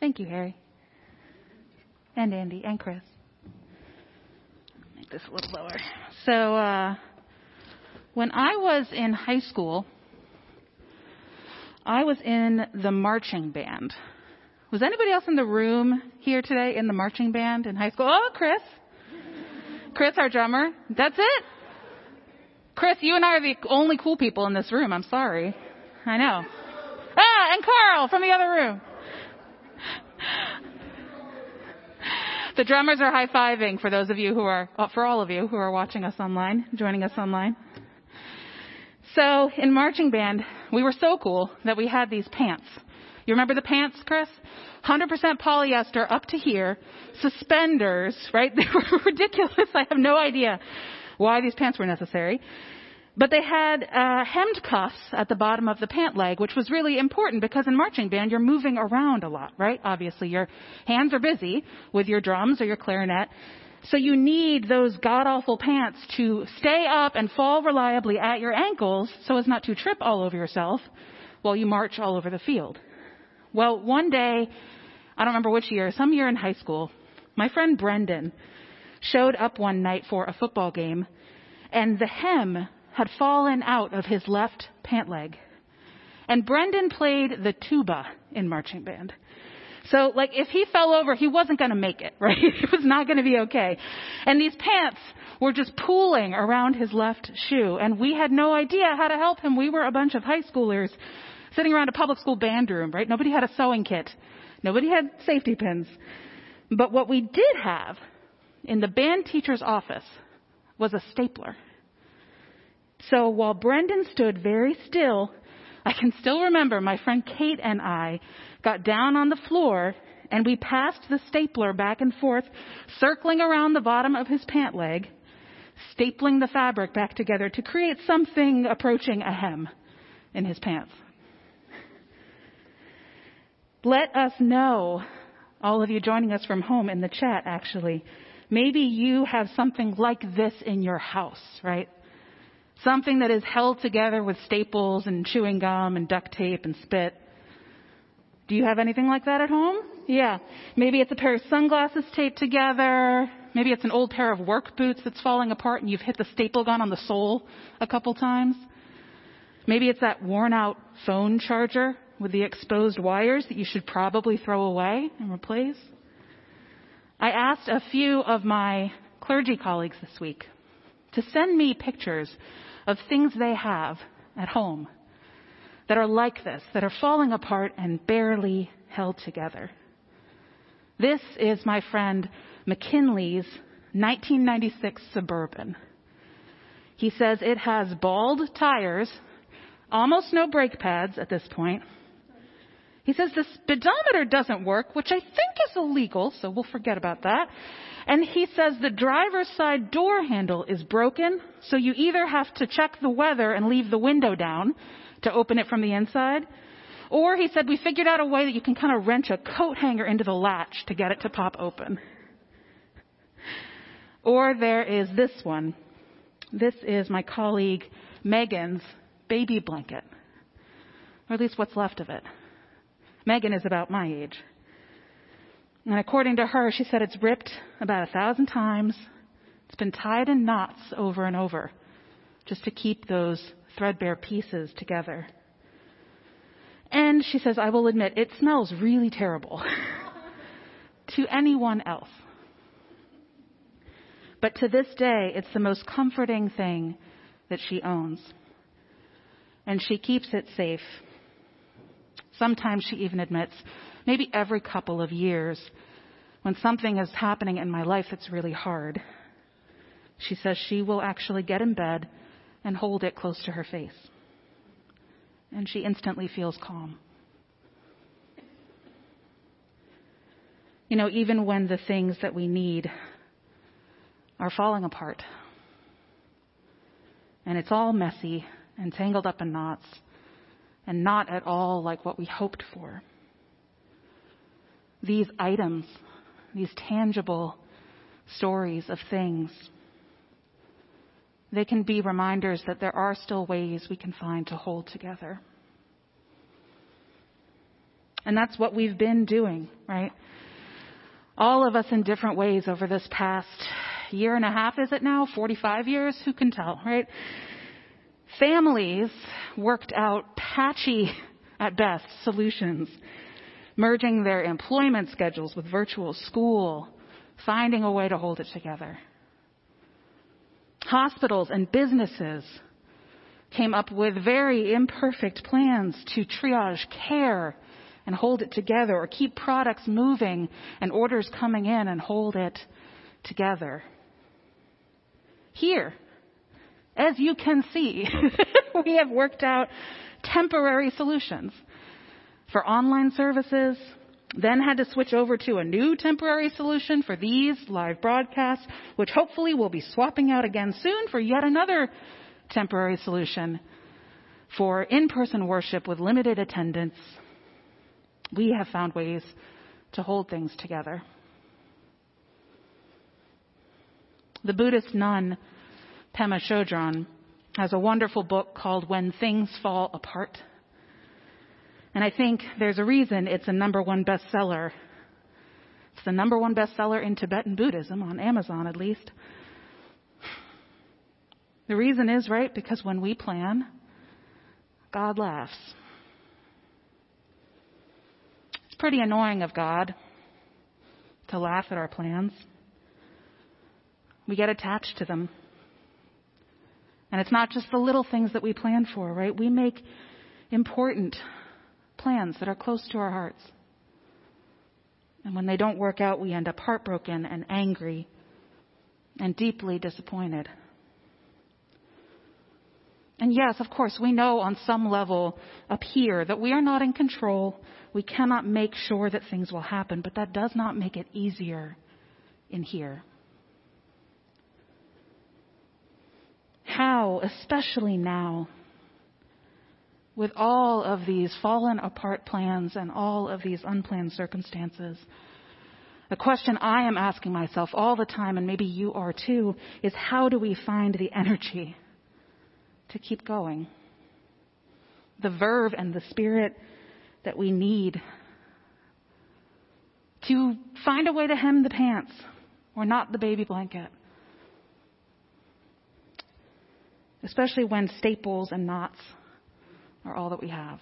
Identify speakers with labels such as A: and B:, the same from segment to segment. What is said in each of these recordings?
A: Thank you, Harry. And Andy and Chris. Make this a little lower. So, uh, when I was in high school, I was in the marching band. Was anybody else in the room here today in the marching band in high school? Oh, Chris. Chris, our drummer. That's it. Chris, you and I are the only cool people in this room. I'm sorry. I know. Ah, and Carl from the other room. The drummers are high fiving for those of you who are, uh, for all of you who are watching us online, joining us online. So in marching band, we were so cool that we had these pants. You remember the pants, Chris? 100% polyester up to here, suspenders, right? They were ridiculous. I have no idea why these pants were necessary. But they had uh, hemmed cuffs at the bottom of the pant leg, which was really important because in marching band you're moving around a lot, right? Obviously your hands are busy with your drums or your clarinet. So you need those god awful pants to stay up and fall reliably at your ankles so as not to trip all over yourself while you march all over the field. Well, one day, I don't remember which year, some year in high school, my friend Brendan showed up one night for a football game and the hem had fallen out of his left pant leg. And Brendan played the tuba in marching band. So, like, if he fell over, he wasn't going to make it, right? It was not going to be okay. And these pants were just pooling around his left shoe, and we had no idea how to help him. We were a bunch of high schoolers sitting around a public school band room, right? Nobody had a sewing kit. Nobody had safety pins. But what we did have in the band teacher's office was a stapler. So while Brendan stood very still, I can still remember my friend Kate and I got down on the floor and we passed the stapler back and forth, circling around the bottom of his pant leg, stapling the fabric back together to create something approaching a hem in his pants. Let us know, all of you joining us from home in the chat actually, maybe you have something like this in your house, right? Something that is held together with staples and chewing gum and duct tape and spit. Do you have anything like that at home? Yeah. Maybe it's a pair of sunglasses taped together. Maybe it's an old pair of work boots that's falling apart and you've hit the staple gun on the sole a couple times. Maybe it's that worn out phone charger with the exposed wires that you should probably throw away and replace. I asked a few of my clergy colleagues this week to send me pictures of things they have at home that are like this, that are falling apart and barely held together. This is my friend McKinley's 1996 Suburban. He says it has bald tires, almost no brake pads at this point. He says the speedometer doesn't work, which I think is illegal, so we'll forget about that. And he says the driver's side door handle is broken, so you either have to check the weather and leave the window down to open it from the inside, or he said we figured out a way that you can kind of wrench a coat hanger into the latch to get it to pop open. Or there is this one. This is my colleague Megan's baby blanket, or at least what's left of it. Megan is about my age. And according to her, she said it's ripped about a thousand times. It's been tied in knots over and over just to keep those threadbare pieces together. And she says, I will admit, it smells really terrible to anyone else. But to this day, it's the most comforting thing that she owns. And she keeps it safe. Sometimes she even admits, maybe every couple of years, when something is happening in my life that's really hard, she says she will actually get in bed and hold it close to her face. And she instantly feels calm. You know, even when the things that we need are falling apart, and it's all messy and tangled up in knots, and not at all like what we hoped for. These items, these tangible stories of things, they can be reminders that there are still ways we can find to hold together. And that's what we've been doing, right? All of us in different ways over this past year and a half, is it now? 45 years? Who can tell, right? Families worked out patchy, at best, solutions, merging their employment schedules with virtual school, finding a way to hold it together. Hospitals and businesses came up with very imperfect plans to triage care and hold it together or keep products moving and orders coming in and hold it together. Here, as you can see, we have worked out temporary solutions for online services, then had to switch over to a new temporary solution for these live broadcasts, which hopefully we'll be swapping out again soon for yet another temporary solution for in-person worship with limited attendance. We have found ways to hold things together. The Buddhist nun Pema Chodron has a wonderful book called When Things Fall Apart. And I think there's a reason it's a number one bestseller. It's the number one bestseller in Tibetan Buddhism, on Amazon at least. The reason is, right, because when we plan, God laughs. It's pretty annoying of God to laugh at our plans. We get attached to them. And it's not just the little things that we plan for, right? We make important plans that are close to our hearts. And when they don't work out, we end up heartbroken and angry and deeply disappointed. And yes, of course, we know on some level up here that we are not in control. We cannot make sure that things will happen, but that does not make it easier in here. How, especially now, with all of these fallen apart plans and all of these unplanned circumstances, the question I am asking myself all the time, and maybe you are too, is how do we find the energy to keep going? The verve and the spirit that we need to find a way to hem the pants or not the baby blanket. Especially when staples and knots are all that we have.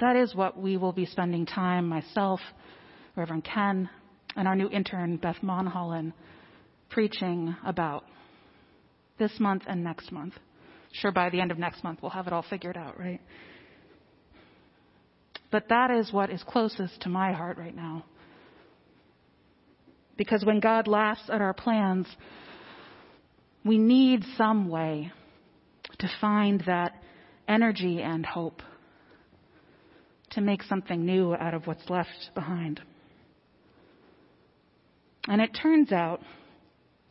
A: That is what we will be spending time, myself, Reverend Ken, and our new intern, Beth Monholland, preaching about this month and next month. Sure, by the end of next month, we'll have it all figured out, right? But that is what is closest to my heart right now. Because when God laughs at our plans, we need some way to find that energy and hope to make something new out of what's left behind. And it turns out,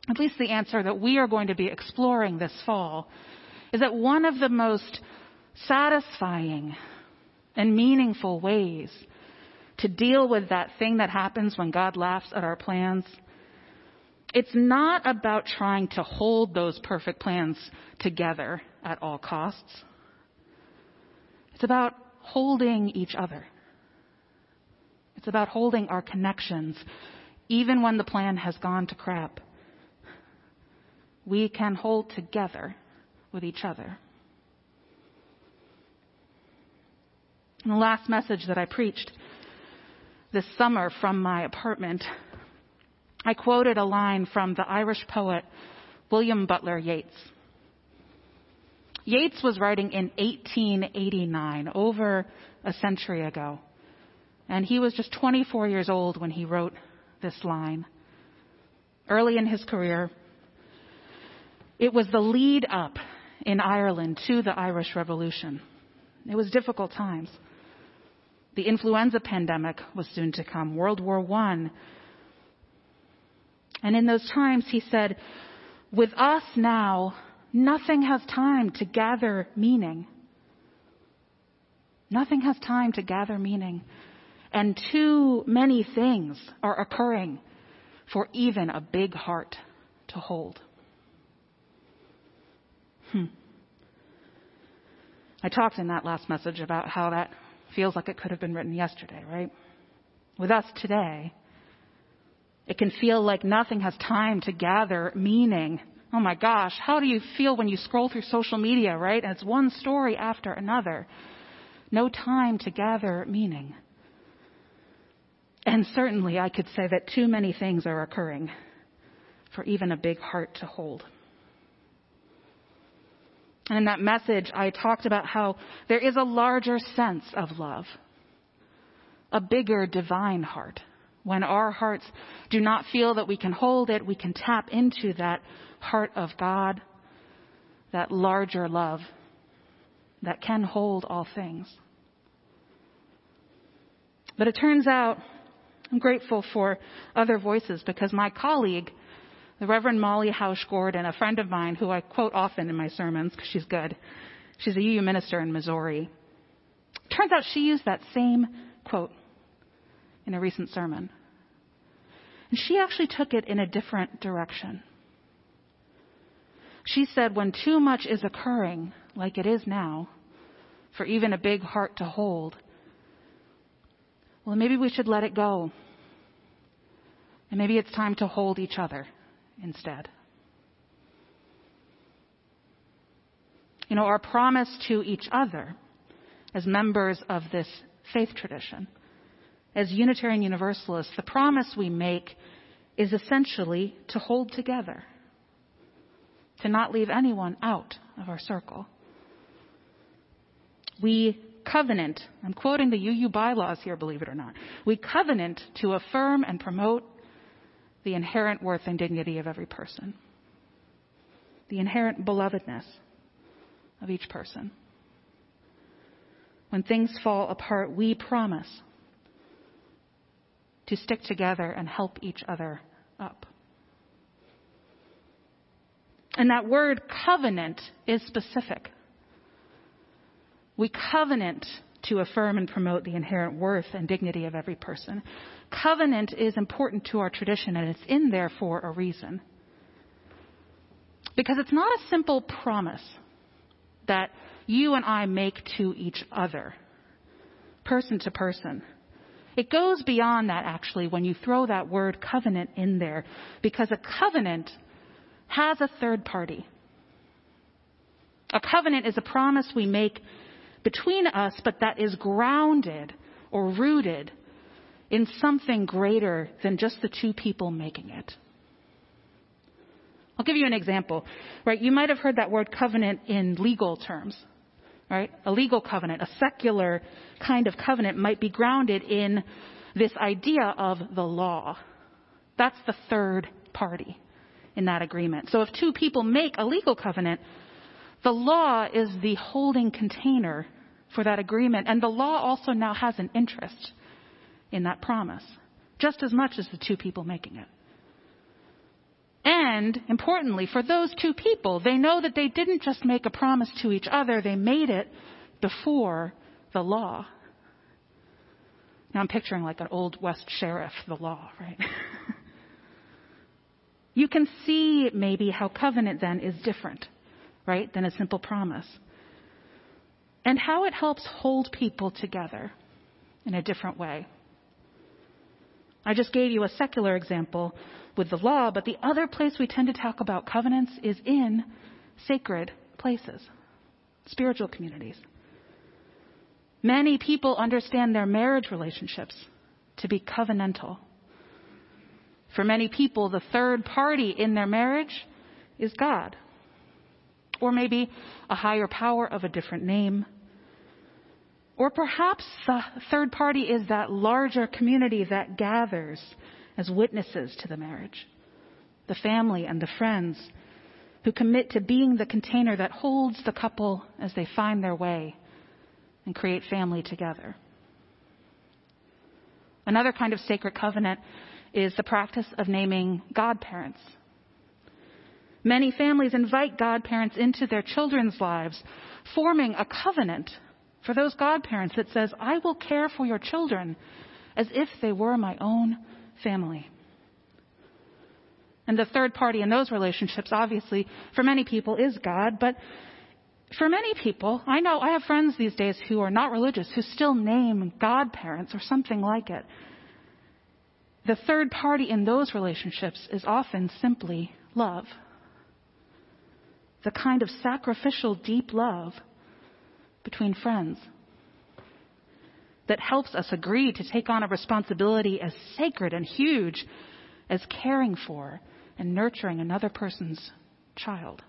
A: at least the answer that we are going to be exploring this fall, is that one of the most satisfying and meaningful ways to deal with that thing that happens when God laughs at our plans it's not about trying to hold those perfect plans together at all costs. It's about holding each other. It's about holding our connections, even when the plan has gone to crap. We can hold together with each other. In the last message that I preached this summer from my apartment, I quoted a line from the Irish poet William Butler Yeats. Yeats was writing in 1889, over a century ago. And he was just 24 years old when he wrote this line. Early in his career, it was the lead up in Ireland to the Irish Revolution. It was difficult times. The influenza pandemic was soon to come. World War I and in those times, he said, with us now, nothing has time to gather meaning. Nothing has time to gather meaning. And too many things are occurring for even a big heart to hold. Hmm. I talked in that last message about how that feels like it could have been written yesterday, right? With us today, it can feel like nothing has time to gather meaning. Oh my gosh, how do you feel when you scroll through social media, right? And it's one story after another. No time to gather meaning. And certainly I could say that too many things are occurring for even a big heart to hold. And in that message, I talked about how there is a larger sense of love, a bigger divine heart. When our hearts do not feel that we can hold it, we can tap into that heart of God, that larger love that can hold all things. But it turns out I'm grateful for other voices because my colleague the Reverend Molly Housh Gordon, a friend of mine who I quote often in my sermons because she's good. She's a UU minister in Missouri. Turns out she used that same quote in a recent sermon. And she actually took it in a different direction. She said, when too much is occurring, like it is now, for even a big heart to hold, well, maybe we should let it go. And maybe it's time to hold each other instead. You know, our promise to each other as members of this faith tradition, as Unitarian Universalists, the promise we make is essentially to hold together, to not leave anyone out of our circle. We covenant, I'm quoting the UU bylaws here, believe it or not. We covenant to affirm and promote the inherent worth and dignity of every person, the inherent belovedness of each person. When things fall apart, we promise to stick together and help each other up. And that word covenant is specific. We covenant to affirm and promote the inherent worth and dignity of every person. Covenant is important to our tradition and it's in there for a reason. Because it's not a simple promise that you and I make to each other, person to person. It goes beyond that actually when you throw that word covenant in there, because a covenant has a third party. A covenant is a promise we make between us, but that is grounded or rooted in something greater than just the two people making it. I'll give you an example, right? You might have heard that word covenant in legal terms, right? A legal covenant, a secular kind of covenant might be grounded in this idea of the law. That's the third party in that agreement. So if two people make a legal covenant, the law is the holding container for that agreement, and the law also now has an interest in that promise, just as much as the two people making it. And importantly, for those two people, they know that they didn't just make a promise to each other, they made it before the law. Now I'm picturing like an old West sheriff, the law, right? you can see maybe how covenant then is different, right, than a simple promise. And how it helps hold people together in a different way. I just gave you a secular example with the law, but the other place we tend to talk about covenants is in sacred places, spiritual communities. Many people understand their marriage relationships to be covenantal. For many people, the third party in their marriage is God. Or maybe a higher power of a different name or perhaps the third party is that larger community that gathers as witnesses to the marriage. The family and the friends who commit to being the container that holds the couple as they find their way and create family together. Another kind of sacred covenant is the practice of naming godparents. Many families invite godparents into their children's lives, forming a covenant for those godparents that says, I will care for your children as if they were my own family. And the third party in those relationships, obviously, for many people is God, but For many people, I know I have friends these days who are not religious who still name godparents or something like it. The third party in those relationships is often simply love. The kind of sacrificial, deep love between friends that helps us agree to take on a responsibility as sacred and huge as caring for and nurturing another person's child.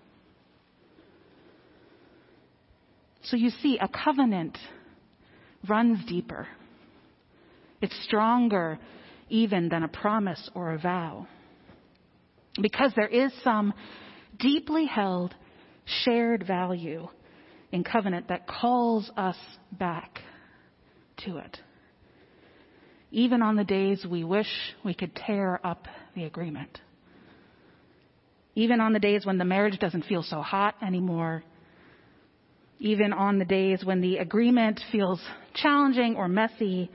A: So you see, a covenant runs deeper. It's stronger even than a promise or a vow. Because there is some deeply held, shared value in covenant that calls us back to it. Even on the days we wish we could tear up the agreement. Even on the days when the marriage doesn't feel so hot anymore. Even on the days when the agreement feels challenging or messy.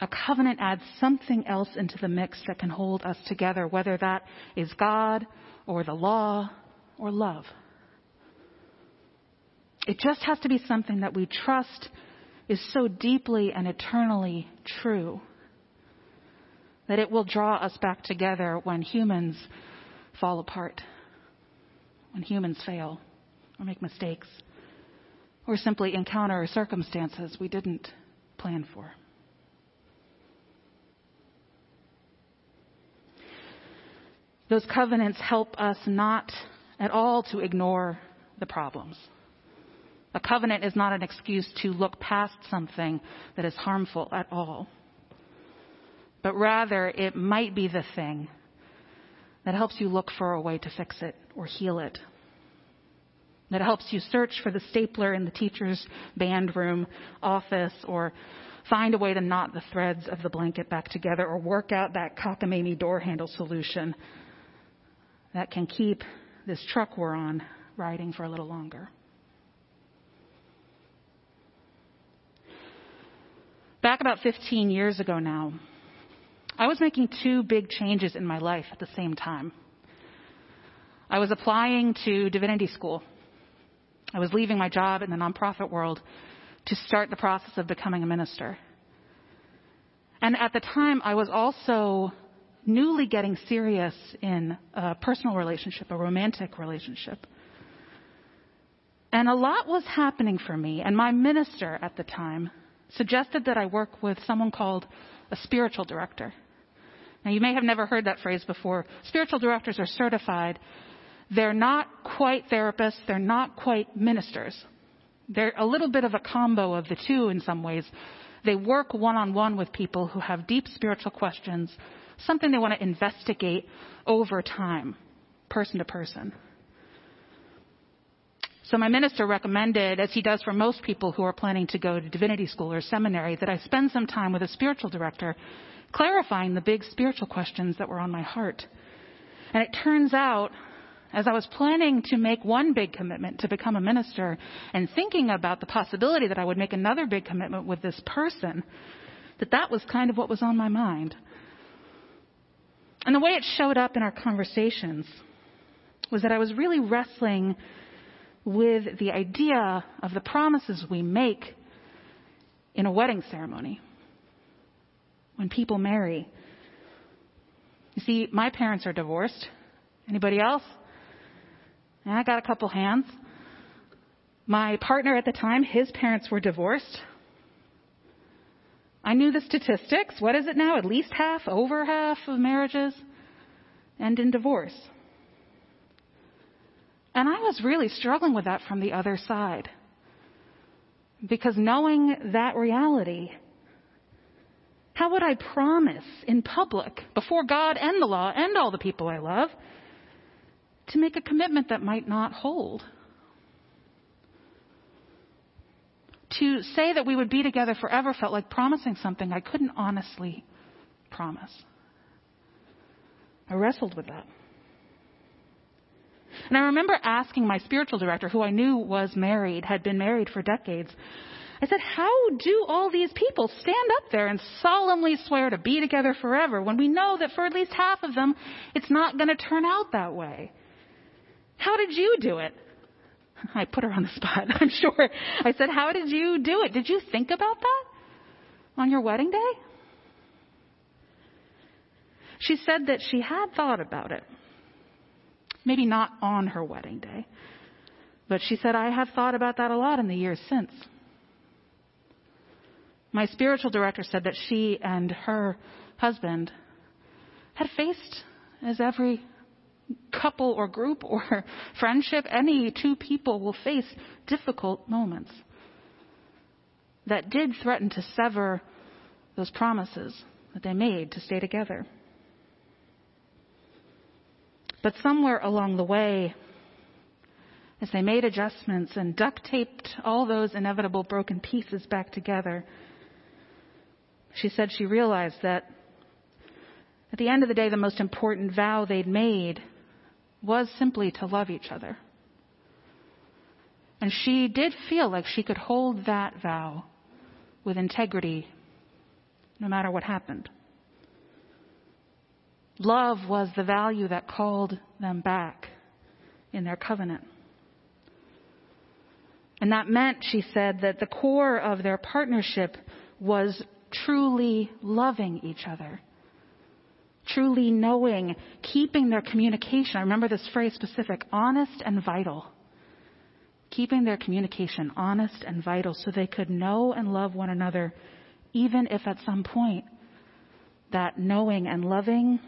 A: A covenant adds something else into the mix that can hold us together, whether that is God or the law or love. It just has to be something that we trust is so deeply and eternally true that it will draw us back together when humans fall apart, when humans fail or make mistakes, or simply encounter circumstances we didn't plan for. Those covenants help us not at all to ignore the problems. A covenant is not an excuse to look past something that is harmful at all. But rather, it might be the thing that helps you look for a way to fix it or heal it. That helps you search for the stapler in the teacher's band room office or find a way to knot the threads of the blanket back together or work out that cockamamie door handle solution that can keep this truck we're on riding for a little longer. Back about 15 years ago now, I was making two big changes in my life at the same time. I was applying to divinity school. I was leaving my job in the nonprofit world to start the process of becoming a minister. And at the time, I was also newly getting serious in a personal relationship, a romantic relationship. And a lot was happening for me, and my minister at the time suggested that I work with someone called a spiritual director. Now, you may have never heard that phrase before. Spiritual directors are certified. They're not quite therapists, they're not quite ministers. They're a little bit of a combo of the two in some ways. They work one on one with people who have deep spiritual questions, something they want to investigate over time, person to person. So my minister recommended, as he does for most people who are planning to go to divinity school or seminary, that I spend some time with a spiritual director clarifying the big spiritual questions that were on my heart. And it turns out, as I was planning to make one big commitment to become a minister and thinking about the possibility that I would make another big commitment with this person, that that was kind of what was on my mind. And the way it showed up in our conversations was that I was really wrestling with the idea of the promises we make in a wedding ceremony when people marry. You see, my parents are divorced. Anybody else? I got a couple hands. My partner at the time, his parents were divorced. I knew the statistics. What is it now? At least half, over half of marriages end in divorce. And I was really struggling with that from the other side. Because knowing that reality, how would I promise in public, before God and the law and all the people I love, to make a commitment that might not hold? To say that we would be together forever felt like promising something I couldn't honestly promise. I wrestled with that. And I remember asking my spiritual director, who I knew was married, had been married for decades, I said, How do all these people stand up there and solemnly swear to be together forever when we know that for at least half of them, it's not going to turn out that way? How did you do it? I put her on the spot, I'm sure. I said, How did you do it? Did you think about that on your wedding day? She said that she had thought about it. Maybe not on her wedding day. But she said, I have thought about that a lot in the years since. My spiritual director said that she and her husband had faced, as every couple or group or friendship, any two people will face difficult moments that did threaten to sever those promises that they made to stay together. But somewhere along the way, as they made adjustments and duct taped all those inevitable broken pieces back together, she said she realized that at the end of the day, the most important vow they'd made was simply to love each other. And she did feel like she could hold that vow with integrity no matter what happened. Love was the value that called them back in their covenant. And that meant, she said, that the core of their partnership was truly loving each other. Truly knowing, keeping their communication. I remember this phrase specific, honest and vital. Keeping their communication honest and vital so they could know and love one another, even if at some point that knowing and loving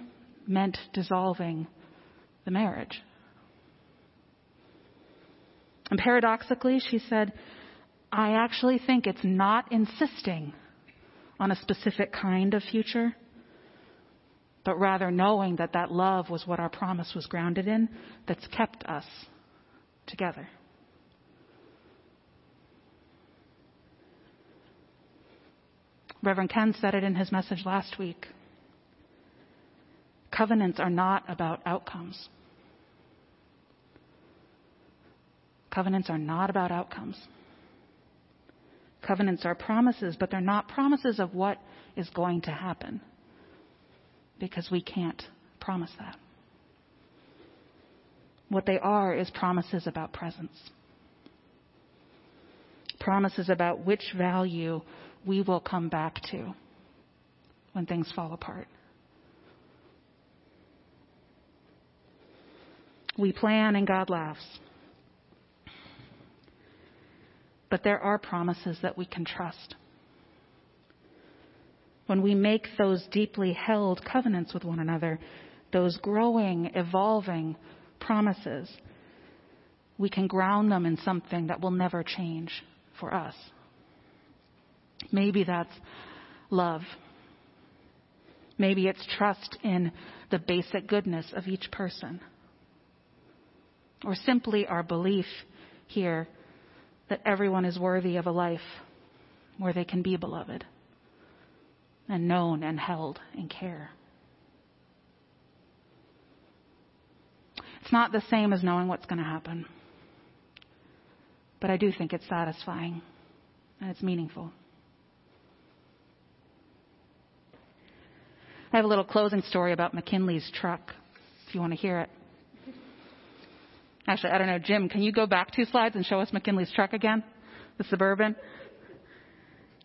A: meant dissolving the marriage. And paradoxically, she said, I actually think it's not insisting on a specific kind of future, but rather knowing that that love was what our promise was grounded in that's kept us together. Reverend Ken said it in his message last week. Covenants are not about outcomes. Covenants are not about outcomes. Covenants are promises, but they're not promises of what is going to happen because we can't promise that. What they are is promises about presence. Promises about which value we will come back to when things fall apart. We plan and God laughs. But there are promises that we can trust. When we make those deeply held covenants with one another, those growing, evolving promises, we can ground them in something that will never change for us. Maybe that's love. Maybe it's trust in the basic goodness of each person. Or simply our belief here that everyone is worthy of a life where they can be beloved and known and held in care. It's not the same as knowing what's going to happen, but I do think it's satisfying and it's meaningful. I have a little closing story about McKinley's truck, if you want to hear it. Actually, I don't know, Jim, can you go back two slides and show us McKinley's truck again? The Suburban?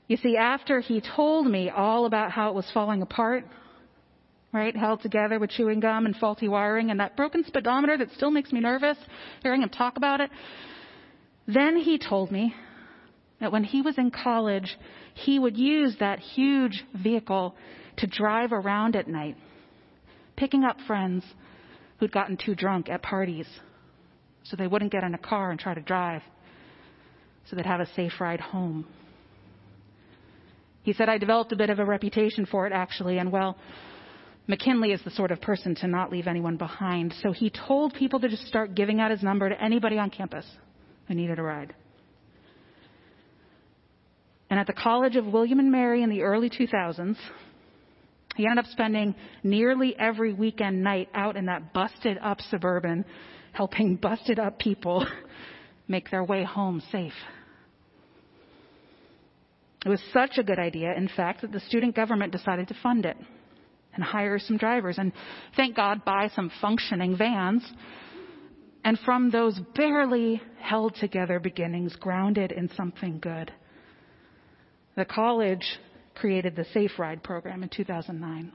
A: You see, after he told me all about how it was falling apart, right, held together with chewing gum and faulty wiring and that broken speedometer that still makes me nervous hearing him talk about it, then he told me that when he was in college, he would use that huge vehicle to drive around at night, picking up friends who'd gotten too drunk at parties so they wouldn't get in a car and try to drive, so they'd have a safe ride home. He said, I developed a bit of a reputation for it, actually, and well, McKinley is the sort of person to not leave anyone behind, so he told people to just start giving out his number to anybody on campus who needed a ride. And at the College of William and Mary in the early 2000s, he ended up spending nearly every weekend night out in that busted up suburban helping busted up people make their way home safe. It was such a good idea, in fact, that the student government decided to fund it and hire some drivers and thank God buy some functioning vans And from those barely held together beginnings, grounded in something good, the college created the Safe Ride program in 2009,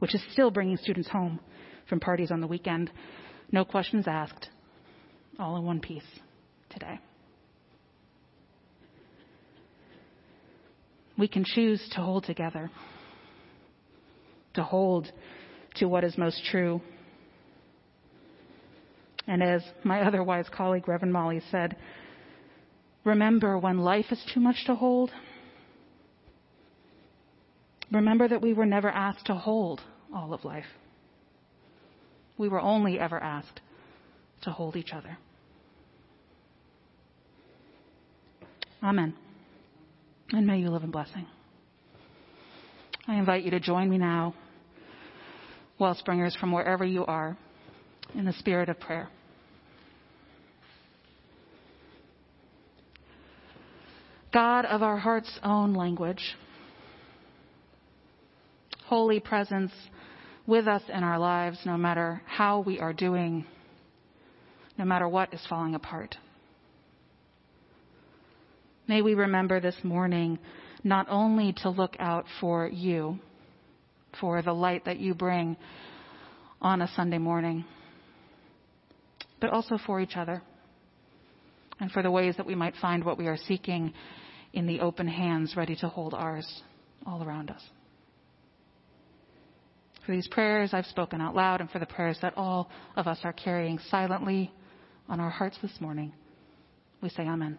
A: which is still bringing students home from parties on the weekend. No questions asked, all in one piece today. We can choose to hold together, to hold to what is most true. And as my otherwise colleague, Reverend Molly, said, remember when life is too much to hold. Remember that we were never asked to hold all of life. We were only ever asked to hold each other. Amen. And may you live in blessing. I invite you to join me now, Wellspringers, from wherever you are, in the spirit of prayer. God of our heart's own language, holy presence with us in our lives, no matter how we are doing, no matter what is falling apart. May we remember this morning not only to look out for you, for the light that you bring on a Sunday morning, but also for each other and for the ways that we might find what we are seeking in the open hands ready to hold ours all around us. For these prayers I've spoken out loud and for the prayers that all of us are carrying silently on our hearts this morning, we say Amen.